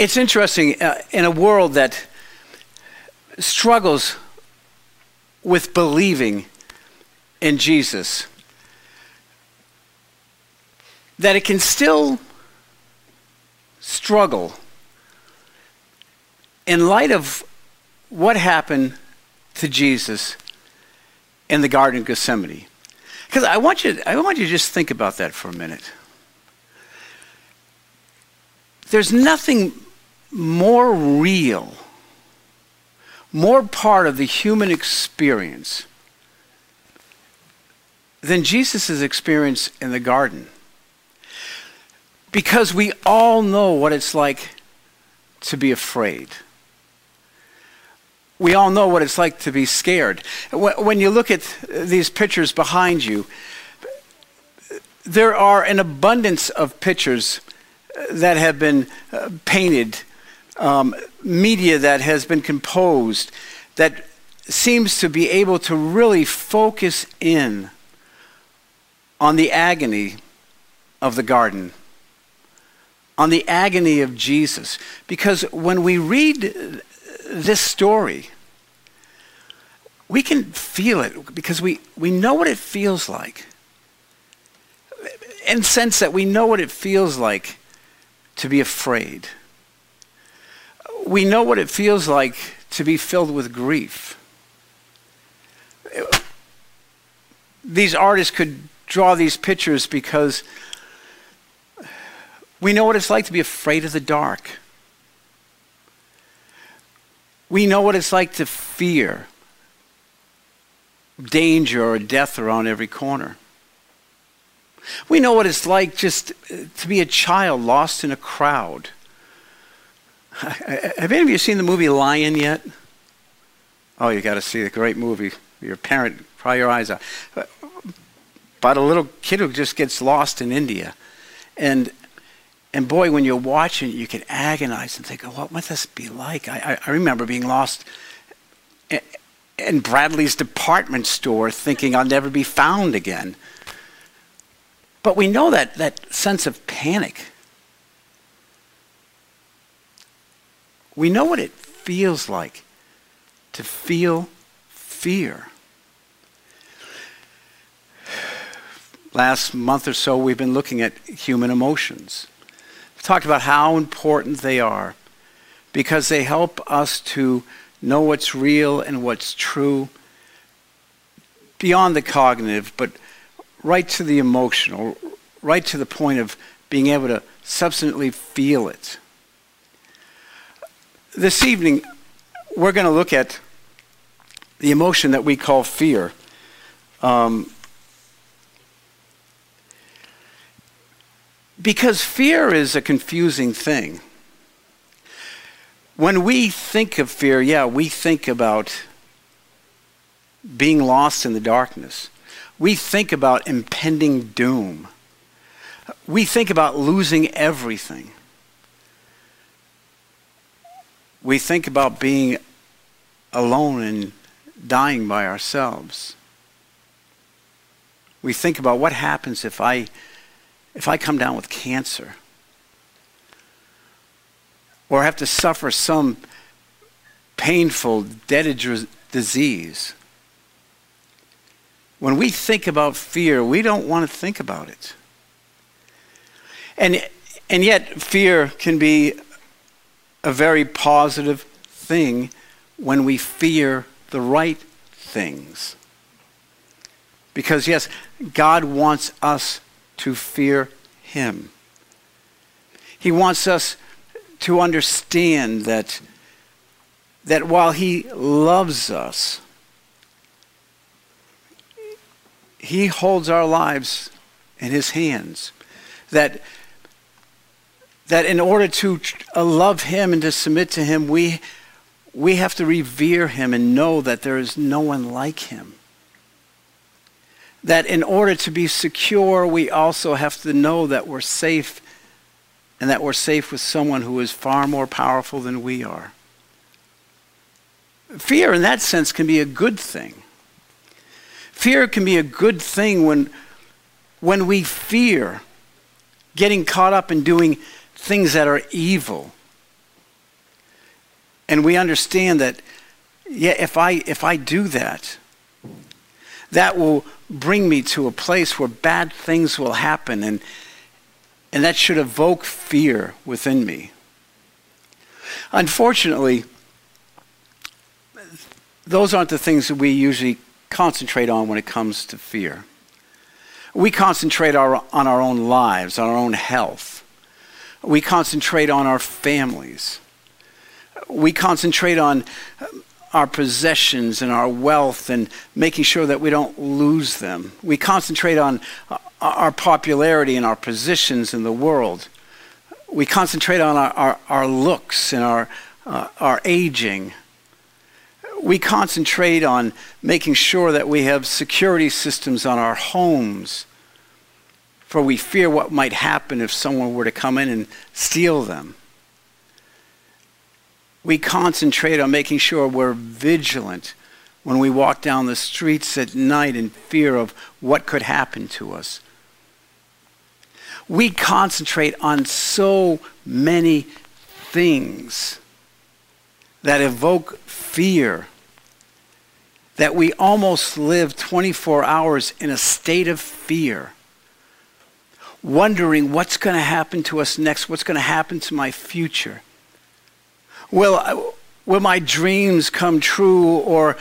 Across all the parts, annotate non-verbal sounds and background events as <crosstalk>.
It's interesting uh, in a world that struggles with believing in Jesus, that it can still struggle in light of what happened to Jesus in the Garden of Gethsemane. Because I want you, I want you to just think about that for a minute. There's nothing more real, more part of the human experience than Jesus' experience in the garden. Because we all know what it's like to be afraid. We all know what it's like to be scared. When you look at these pictures behind you, there are an abundance of pictures that have been uh, painted, um, media that has been composed, that seems to be able to really focus in on the agony of the garden, on the agony of Jesus. Because when we read this story, we can feel it because we, we know what it feels like. In sense that we know what it feels like to be afraid. We know what it feels like to be filled with grief. These artists could draw these pictures because we know what it's like to be afraid of the dark. We know what it's like to fear danger or death around every corner. We know what it's like just to be a child lost in a crowd. <laughs> Have any of you seen the movie Lion yet? Oh, you got to see the great movie. Your parent, cry your eyes out. About a little kid who just gets lost in India. And and boy, when you're watching you can agonize and think, oh, what must this be like? I, I, I remember being lost in Bradlees department store thinking I'll never be found again. But we know that, that sense of panic. We know what it feels like to feel fear. Last month or so, we've been looking at human emotions. We've talked about how important they are because they help us to know what's real and what's true beyond the cognitive, but right to the emotional, right to the point of being able to substantially feel it. This evening, we're going to look at the emotion that we call fear. Um, because fear is a confusing thing. When we think of fear, yeah, we think about being lost in the darkness. We think about impending doom. We think about losing everything. We think about being alone and dying by ourselves. We think about what happens if I if I come down with cancer or have to suffer some painful, deadly disease. When we think about fear, we don't want to think about it. And, and yet, fear can be a very positive thing when we fear the right things. Because, yes, God wants us to fear Him. He wants us to understand that, that while He loves us, He holds our lives in His hands. That, that in order to uh, love Him and to submit to Him, we, we have to revere Him and know that there is no one like Him. That in order to be secure, we also have to know that we're safe and that we're safe with someone who is far more powerful than we are. Fear, in that sense, can be a good thing. Fear can be a good thing when, when we fear getting caught up in doing things that are evil And we understand that, yeah, if I, if I do that, that will bring me to a place where bad things will happen, and, and that should evoke fear within me. Unfortunately, those aren't the things that we usually concentrate on when it comes to fear. We concentrate our, on our own lives, on our own health. We concentrate on our families. We concentrate on our possessions and our wealth and making sure that we don't lose them. We concentrate on our popularity and our positions in the world. We concentrate on our, our, our looks and our, uh, our aging we concentrate on making sure that we have security systems on our homes, for we fear what might happen if someone were to come in and steal them. We concentrate on making sure we're vigilant when we walk down the streets at night in fear of what could happen to us. We concentrate on so many things that evoke fear that we almost live 24 hours in a state of fear, wondering what's going to happen to us next, what's going to happen to my future. Will, uh, will my dreams come true, or,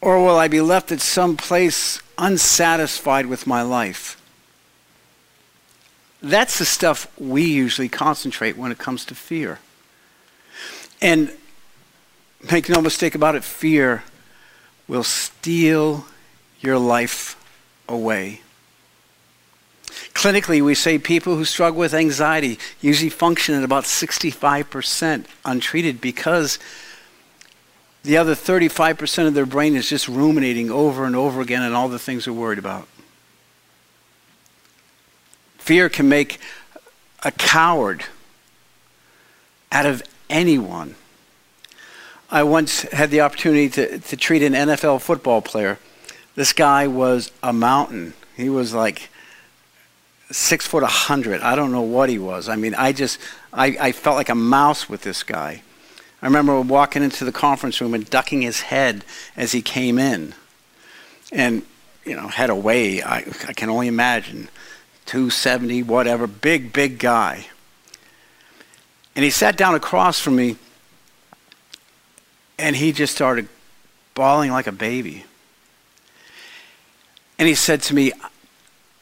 or will I be left at some place unsatisfied with my life? That's the stuff we usually concentrate when it comes to fear. And make no mistake about it, fear will steal your life away. Clinically, we say people who struggle with anxiety usually function at about 65% untreated because the other 35% of their brain is just ruminating over and over again on all the things they're worried about. Fear can make a coward out of anyone. I once had the opportunity to, to treat an NFL football player. This guy was a mountain. He was like six foot a hundred. I don't know what he was. I mean, I just, I, I felt like a mouse with this guy. I remember walking into the conference room and ducking his head as he came in. And, you know, head away, I, I can only imagine. 270, whatever, big, big guy. And he sat down across from me and he just started bawling like a baby. And he said to me,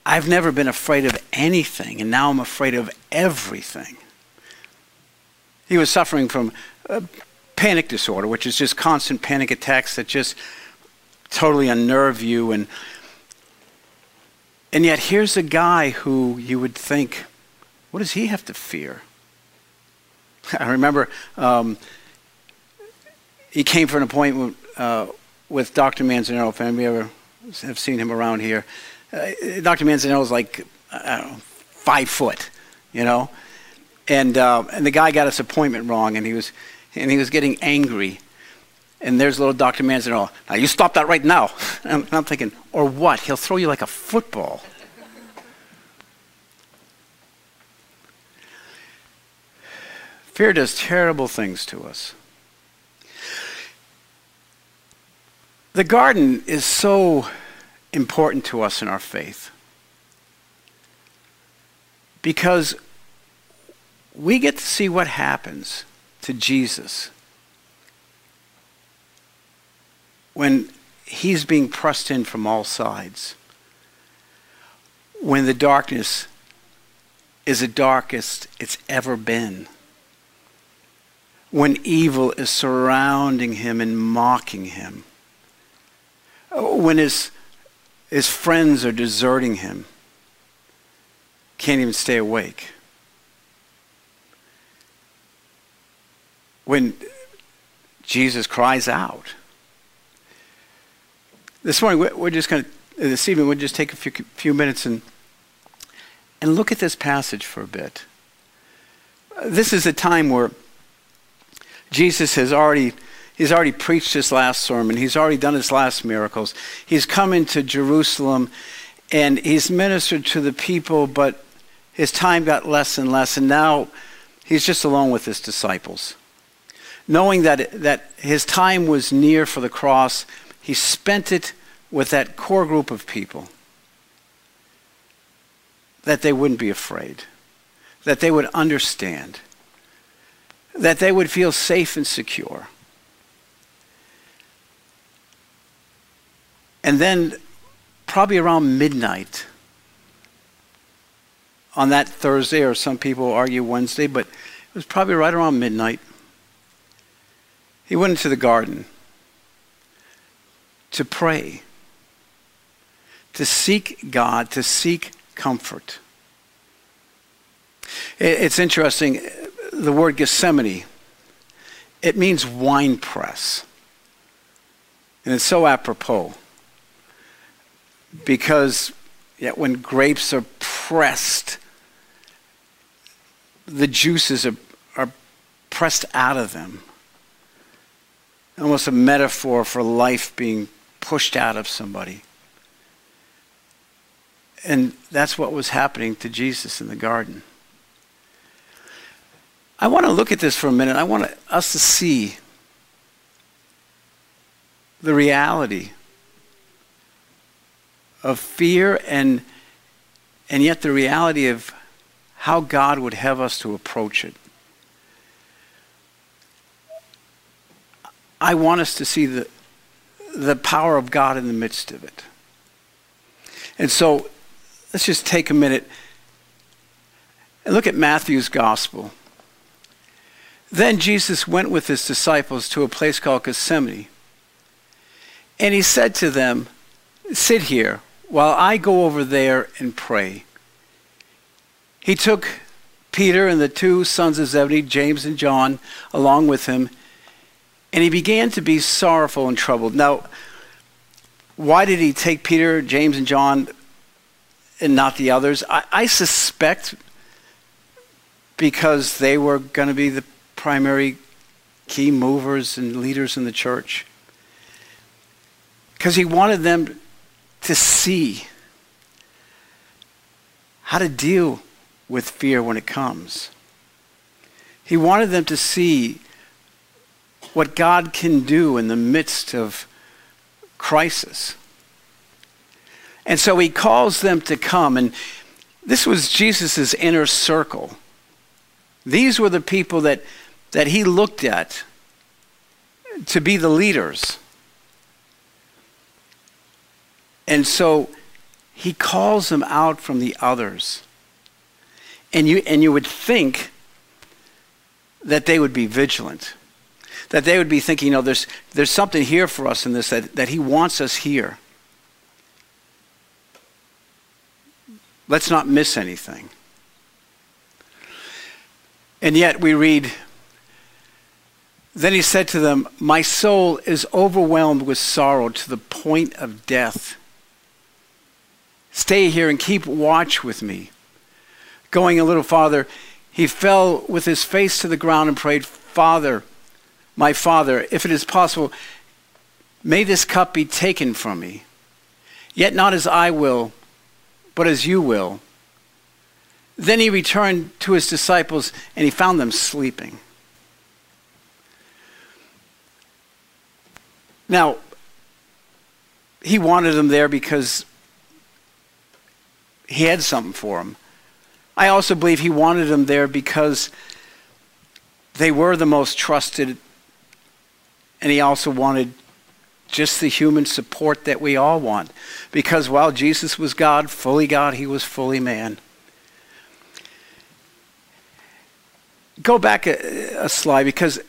I've never been afraid of anything, and now I'm afraid of everything. He was suffering from a panic disorder, which is just constant panic attacks that just totally unnerve you. And, and yet, here's a guy who you would think, what does he have to fear? <laughs> I remember um, he came for an appointment uh, with Dr. Manzanero. If any of you ever have seen him around here, uh, Dr. Manzanero is like know, five foot, you know, and uh, and the guy got his appointment wrong, and he was and he was getting angry. And there's little Dr. Manzanero. Now you stop that right now. <laughs> And I'm thinking, or what? He'll throw you like a football. Fear does terrible things to us. The garden is so important to us in our faith. Because we get to see what happens to Jesus when he's being pressed in from all sides, when the darkness is the darkest it's ever been, when evil is surrounding him and mocking him when his, his friends are deserting him, can't even stay awake. When Jesus cries out. This morning, we're just going to, this evening, we'll just take a few, few minutes and, and look at this passage for a bit. This is a time where Jesus has already He's already preached his last sermon. He's already done his last miracles. He's come into Jerusalem and he's ministered to the people, but his time got less and less, and now he's just alone with his disciples. knowing that, that his time was near for the cross, he spent it with that core group of people that they wouldn't be afraid, that they would understand, that they would feel safe and secure. And then, probably around midnight on that Thursday, or some people argue Wednesday, but it was probably right around midnight, he went into the garden to pray, to seek God, to seek comfort. It's interesting, the word Gethsemane, it means wine press. And it's so apropos because yet when grapes are pressed, the juices are, are pressed out of them. Almost a metaphor for life being pushed out of somebody. And that's what was happening to Jesus in the garden. I want to look at this for a minute. I want us to see the reality of fear and, and yet the reality of how God would have us to approach it. I want us to see the, the power of God in the midst of it. And so let's just take a minute and look at Matthew's gospel. Then Jesus went with his disciples to a place called Gethsemane. And he said to them, Sit here while I go over there and pray. He took Peter and the two sons of Zebedee, James and John, along with him, and he began to be sorrowful and troubled. Now, why did he take Peter, James, and John and not the others? I, I suspect because they were going to be the primary key movers and leaders in the church. Because he wanted them to see how to deal with fear when it comes. He wanted them to see what God can do in the midst of crisis. And so he calls them to come. And this was Jesus' inner circle. These were the people that, that he looked at to be the leaders. And so he calls them out from the others. And you, and you would think that they would be vigilant, that they would be thinking, you know, there's, there's something here for us in this, that, that he wants us here. Let's not miss anything. And yet we read, Then he said to them, My soul is overwhelmed with sorrow to the point of death. Stay here and keep watch with me. Going a little farther, he fell with his face to the ground and prayed, Father, my Father, if it is possible, may this cup be taken from me. Yet not as I will, but as you will. Then he returned to his disciples and he found them sleeping. Now, he wanted them there because he had something for them. I also believe he wanted them there because they were the most trusted, and he also wanted just the human support that we all want. Because while Jesus was God, fully God, he was fully man. Go back a, a slide because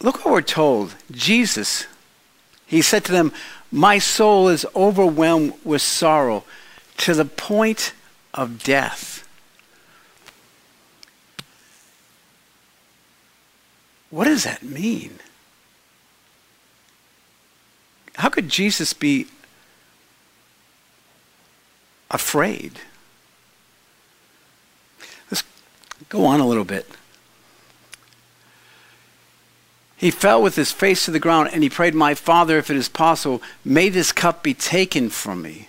look what we're told. Jesus, he said to them, My soul is overwhelmed with sorrow to the point of death. What does that mean? How could Jesus be afraid? Let's go on a little bit. He fell with his face to the ground and he prayed, My Father, if it is possible, may this cup be taken from me.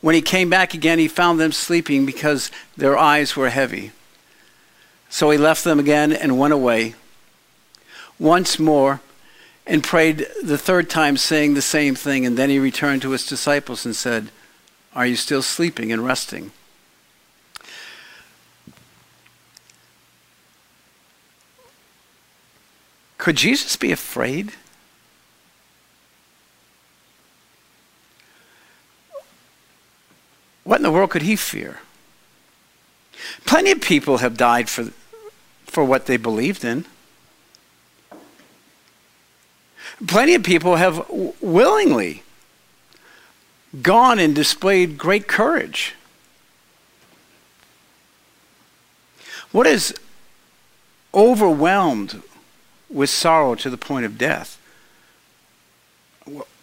When he came back again, he found them sleeping because their eyes were heavy. So he left them again and went away. Once more, and prayed the third time, saying the same thing. And then he returned to his disciples and said, Are you still sleeping and resting? Could Jesus be afraid? What in the world could he fear? Plenty of people have died for, for what they believed in. Plenty of people have willingly gone and displayed great courage. What is overwhelmed with sorrow to the point of death?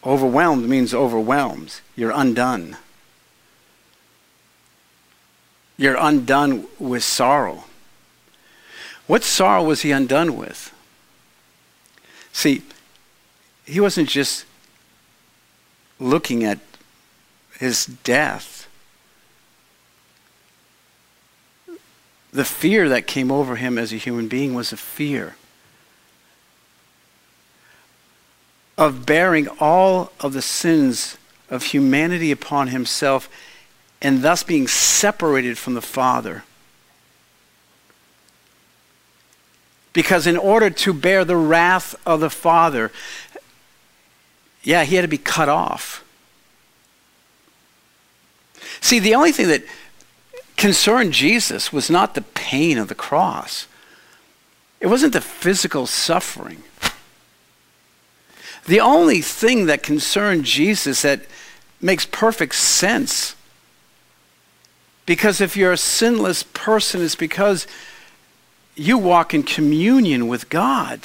Overwhelmed means overwhelmed. You're undone. You're undone with sorrow. What sorrow was he undone with? See, he wasn't just looking at his death. The fear that came over him as a human being was a fear of bearing all of the sins of humanity upon himself and thus being separated from the Father. Because in order to bear the wrath of the Father, yeah, he had to be cut off. See, the only thing that concerned Jesus was not the pain of the cross, it wasn't the physical suffering. The only thing that concerned Jesus that makes perfect sense, because if you're a sinless person, it's because you walk in communion with God.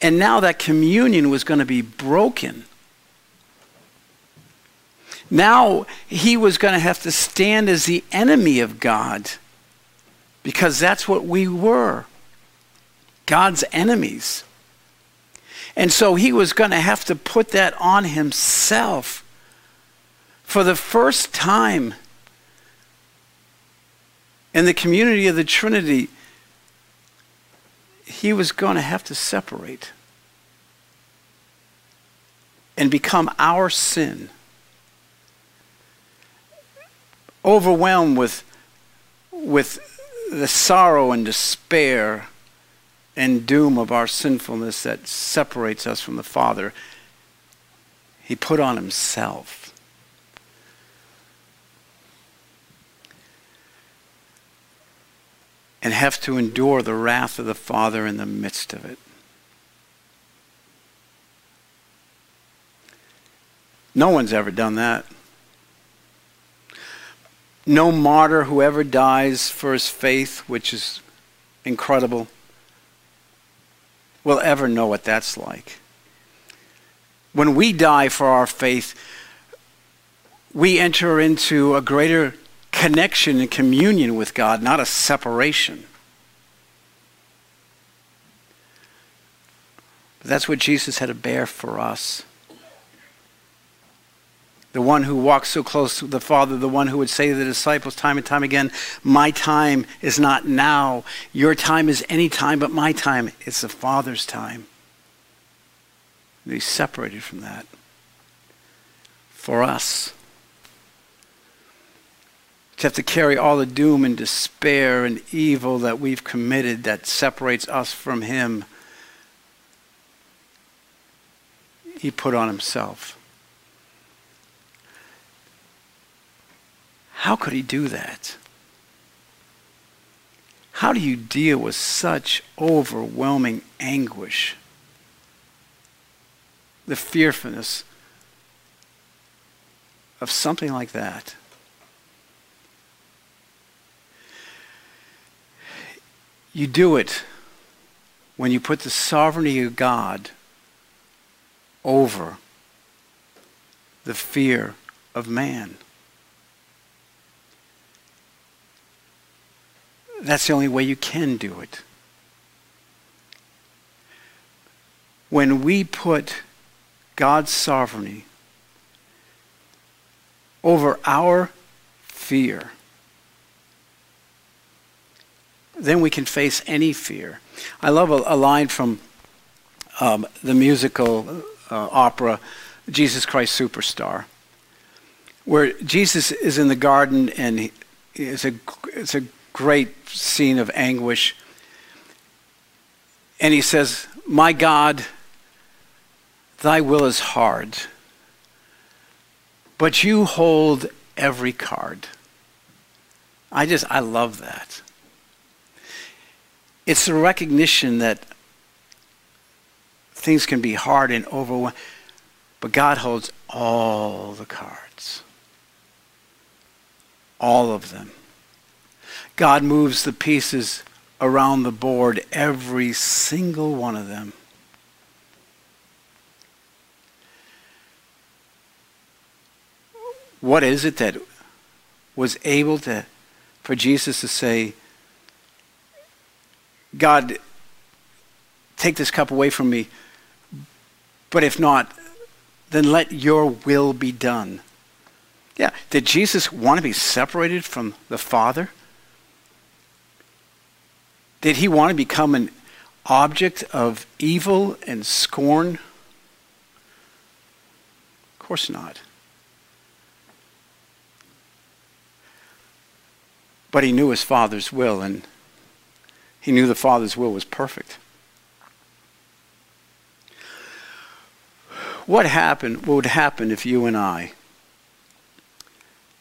And now that communion was going to be broken. Now he was going to have to stand as the enemy of God because that's what we were God's enemies. And so he was going to have to put that on himself for the first time in the community of the Trinity he was going to have to separate and become our sin. Overwhelmed with, with the sorrow and despair and doom of our sinfulness that separates us from the Father, he put on himself and have to endure the wrath of the Father in the midst of it. No one's ever done that. No martyr who ever dies for his faith, which is incredible, will ever know what that's like. When we die for our faith, we enter into a greater connection and communion with God, not a separation. But that's what Jesus had to bear for us. The one who walks so close to the Father, the one who would say to the disciples time and time again, My time is not now. Your time is any time, but my time is the Father's time. And he's separated from that. For us to have to carry all the doom and despair and evil that we've committed that separates us from Him, He put on Himself. How could He do that? How do you deal with such overwhelming anguish? The fearfulness of something like that. You do it when you put the sovereignty of God over the fear of man. That's the only way you can do it. When we put God's sovereignty over our fear, then we can face any fear. I love a, a line from um, the musical uh, opera Jesus Christ Superstar, where Jesus is in the garden and he, it's a it's a great scene of anguish, and he says, "My God, Thy will is hard, but You hold every card." I just I love that. It's the recognition that things can be hard and overwhelming, but God holds all the cards. All of them. God moves the pieces around the board, every single one of them. What is it that was able to, for Jesus to say, God, take this cup away from me. But if not, then let your will be done. Yeah, did Jesus want to be separated from the Father? Did he want to become an object of evil and scorn? Of course not. But he knew his Father's will, and he knew the Father's will was perfect. What happened, what would happen if you and I,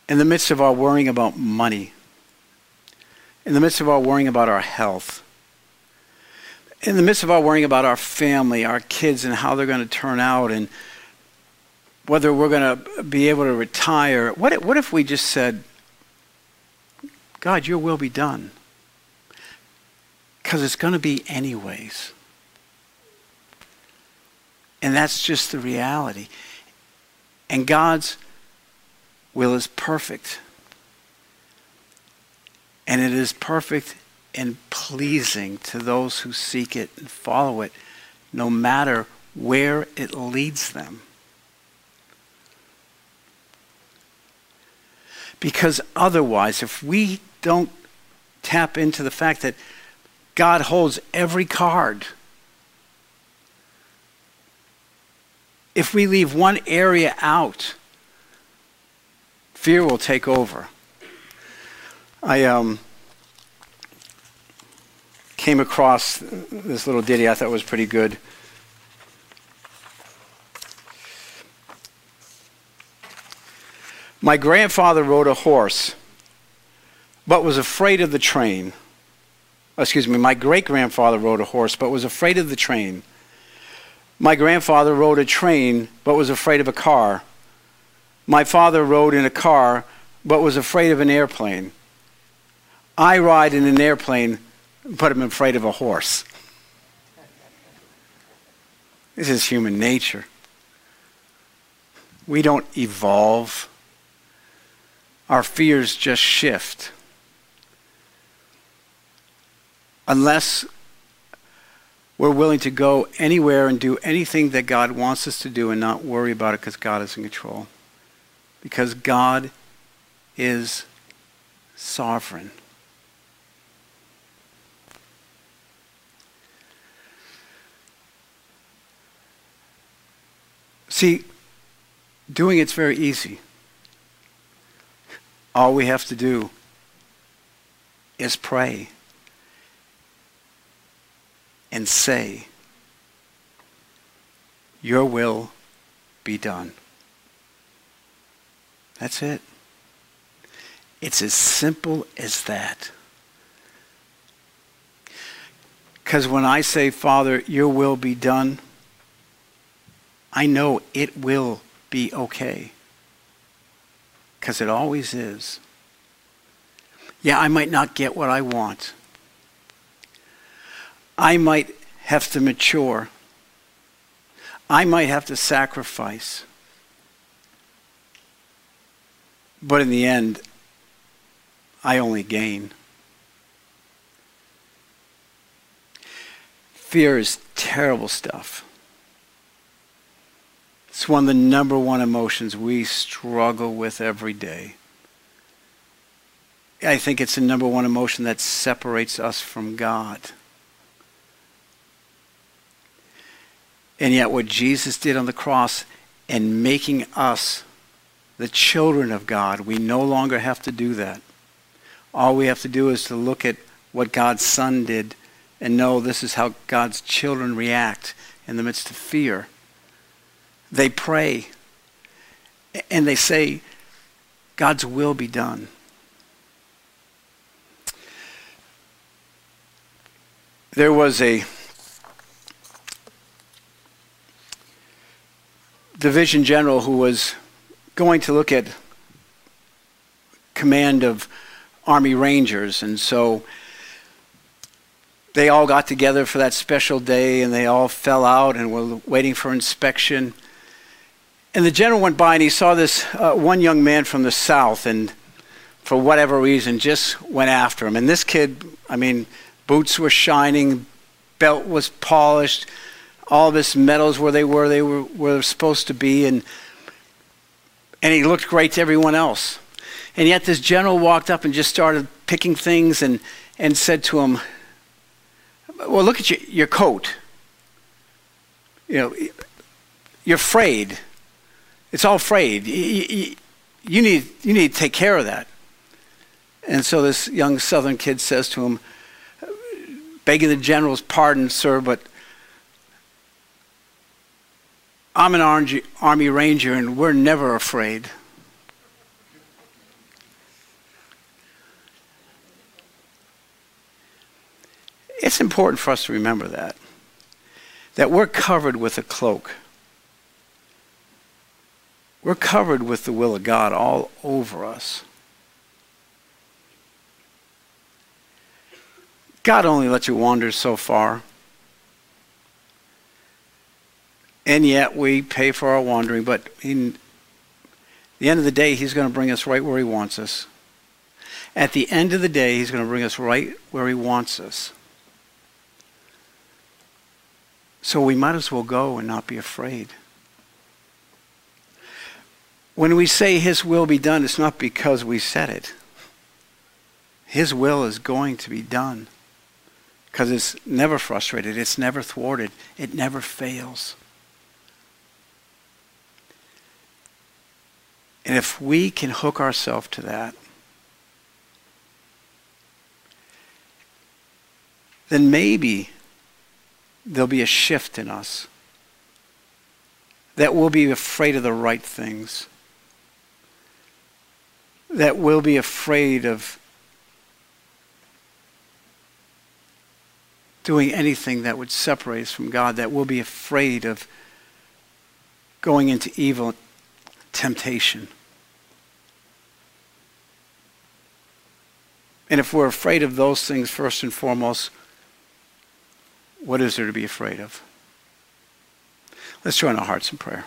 in the midst of our worrying about money, in the midst of our worrying about our health, in the midst of our worrying about our family, our kids, and how they're going to turn out, and whether we're going to be able to retire, what if, what if we just said, God, your will be done? Because it's going to be anyways. And that's just the reality. And God's will is perfect. And it is perfect and pleasing to those who seek it and follow it, no matter where it leads them. Because otherwise, if we don't tap into the fact that God holds every card. If we leave one area out, fear will take over. I um, came across this little ditty I thought was pretty good. My grandfather rode a horse, but was afraid of the train excuse me, my great grandfather rode a horse but was afraid of the train. My grandfather rode a train but was afraid of a car. My father rode in a car but was afraid of an airplane. I ride in an airplane but am afraid of a horse. This is human nature. We don't evolve. Our fears just shift. Unless we're willing to go anywhere and do anything that God wants us to do and not worry about it because God is in control. Because God is sovereign. See, doing it's very easy. All we have to do is pray and say, Your will be done. That's it. It's as simple as that. Because when I say, Father, your will be done, I know it will be okay. Because it always is. Yeah, I might not get what I want. I might have to mature. I might have to sacrifice. But in the end, I only gain. Fear is terrible stuff. It's one of the number one emotions we struggle with every day. I think it's the number one emotion that separates us from God. And yet, what Jesus did on the cross and making us the children of God, we no longer have to do that. All we have to do is to look at what God's Son did and know this is how God's children react in the midst of fear. They pray and they say, God's will be done. There was a division general who was going to look at command of Army Rangers, and so they all got together for that special day and they all fell out and were waiting for inspection. And the general went by and he saw this uh, one young man from the south and for whatever reason just went after him. And this kid, I mean, boots were shining, belt was polished, all of his medals where they were, they were where they're supposed to be, and and he looked great to everyone else. And yet this general walked up and just started picking things and, and said to him, well, look at your, your coat. You know, you're frayed. It's all frayed. You, you, need, you need to take care of that. And so this young southern kid says to him, begging the general's pardon, sir, but I'm an Army Ranger and we're never afraid. It's important for us to remember that. That we're covered with a cloak. We're covered with the will of God all over us. God only lets you wander so far. And yet we pay for our wandering, but in the end of the day, He's going to bring us right where He wants us. At the end of the day, He's going to bring us right where He wants us. So we might as well go and not be afraid. When we say His will be done, it's not because we said it. His will is going to be done because it's never frustrated, it's never thwarted, it never fails. And if we can hook ourselves to that, then maybe there'll be a shift in us. That we'll be afraid of the right things. That we'll be afraid of doing anything that would separate us from God. That we'll be afraid of going into evil temptation. And if we're afraid of those things first and foremost, what is there to be afraid of? Let's join our hearts in prayer.